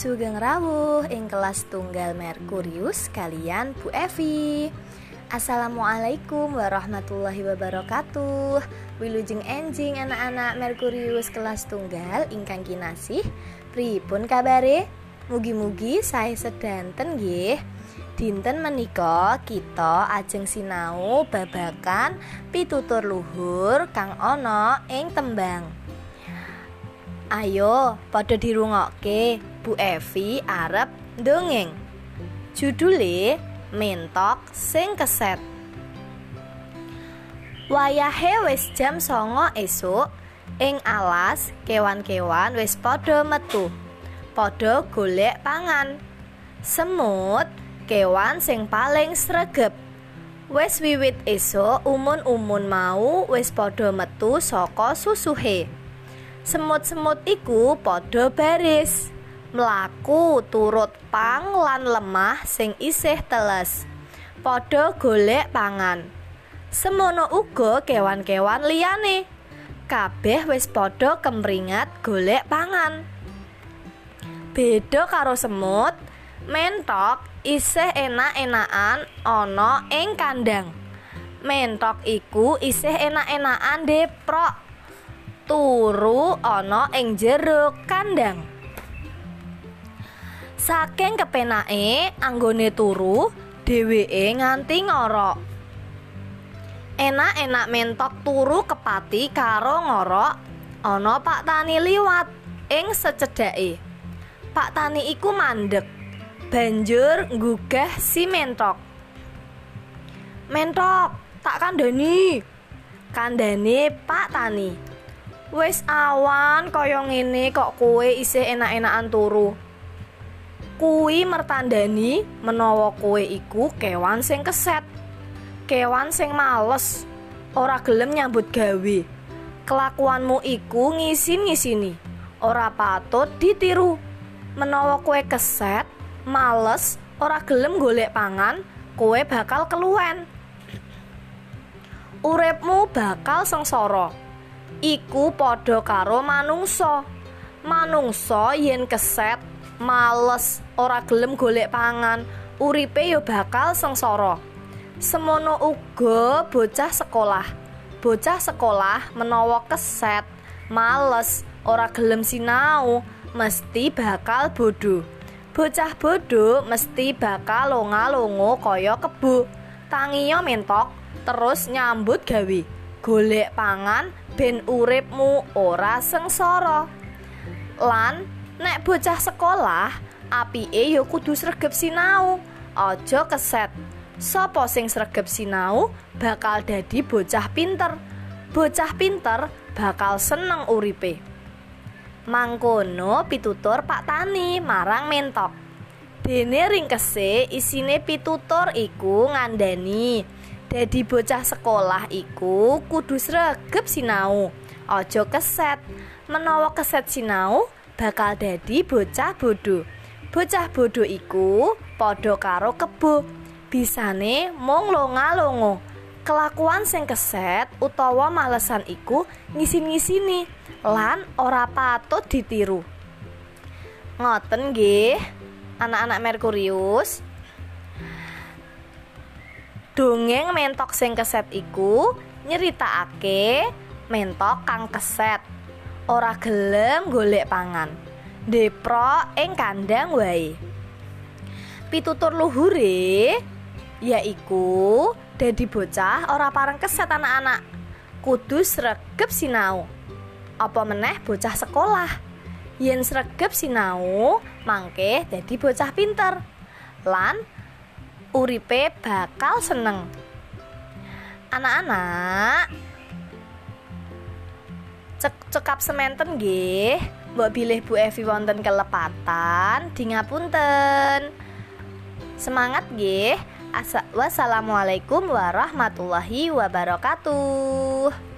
Sugeng rawuh ing kelas tunggal Merkurius kalian Bu Evi. Assalamualaikum warahmatullahi wabarakatuh. Wilujeng enjing anak-anak Merkurius kelas tunggal ingkang kinasih. Pripun kabare? Mugi-mugi saya sedanten nggih. Dinten menika kita ajeng sinau babakan pitutur luhur kang ana ing tembang. Ayo pada dirungokke Bu Evi arep dongeng. Judule Mentok sing keset. Wayahe wis jam songo esuk ing alas kewan-kewan wis padha metu. Padha golek pangan. Semut kewan sing paling sregep. Wis wiwit esuk umun-umun mau wis padha metu saka susuhe. Semut-semut iku padha baris. mlaku turut pang lan lemah sing isih teles. Padha golek pangan. Semono uga kewan-kewan liyane. Kabeh wis padha kemringat golek pangan. Beda karo semut mentok isih enak-enakan ana ing kandang. Mentok iku isih enak-enakan deprok turu ana ing jero kandang Saking kepenake anggone turu, dheweke nganti ngorok. Enak-enak mentok turu kepati karo ngorok, ana Pak Tani liwat ing secedhake. Pak Tani iku mandek. Banjur nggugah si mentok. Mentok, tak kandhani. Kandhane Pak Tani. Wis awan kaya ngene kok kowe isih enak-enakan turu. kuwi mertandani menawa kowe iku kewan sing keset. Kewan sing males, ora gelem nyambut gawe. Kelakuanmu iku ngisin-ngisini, ora patut ditiru. Menawa kowe keset, males, ora gelem golek pangan, kowe bakal keluwen. Uripmu bakal sengsara. Iku padha karo manungsa. Manungsa yen keset males, ora gelem golek pangan, uripe yo bakal sengsara. Semono uga bocah sekolah. Bocah sekolah menawa keset, males, ora gelem sinau, mesti bakal bodoh. Bocah bodoh mesti bakal longa-longo kaya kebo. Tangiyo mentok terus nyambut gawe. Golek pangan ben uripmu ora sengsara. Lan nek bocah sekolah apike ya kudu sregep sinau. Aja keset sapa sing sregep sinau bakal dadi bocah pinter? Bocah pinter bakal seneng uripe. Mangkono pitutur Pak Tani marang mentok. Dene ringkese isine pitutur iku ngandani dadi bocah sekolah iku kudu sregep sinau aja keset menawa keset sinau bakal dadi bocah bodho. Bocah bodho iku padha karo kebo. Bisane mung longa-longo. Kelakuan sing keset utawa malesan iku ngisin-ngisini lan ora patut ditiru. Ngoten nggih, anak-anak Merkurius. Dongeng mentok sing keset iku nyeritakake mentok kang keset. ora gelem golek pangan. Depro ing kandang wae. Pitutur luhure yaiku dadi bocah ora pareng keset anak-anak. Kudu sregep sinau. Apa meneh bocah sekolah. Yen sregep sinau, mangke dadi bocah pinter. Lan uripe bakal seneng. Anak-anak, cek cekap sementen nggih mbok bilih Bu Evi wonten kelepatan di ngapunten semangat nggih. Wassalamualaikum warahmatullahi wabarakatuh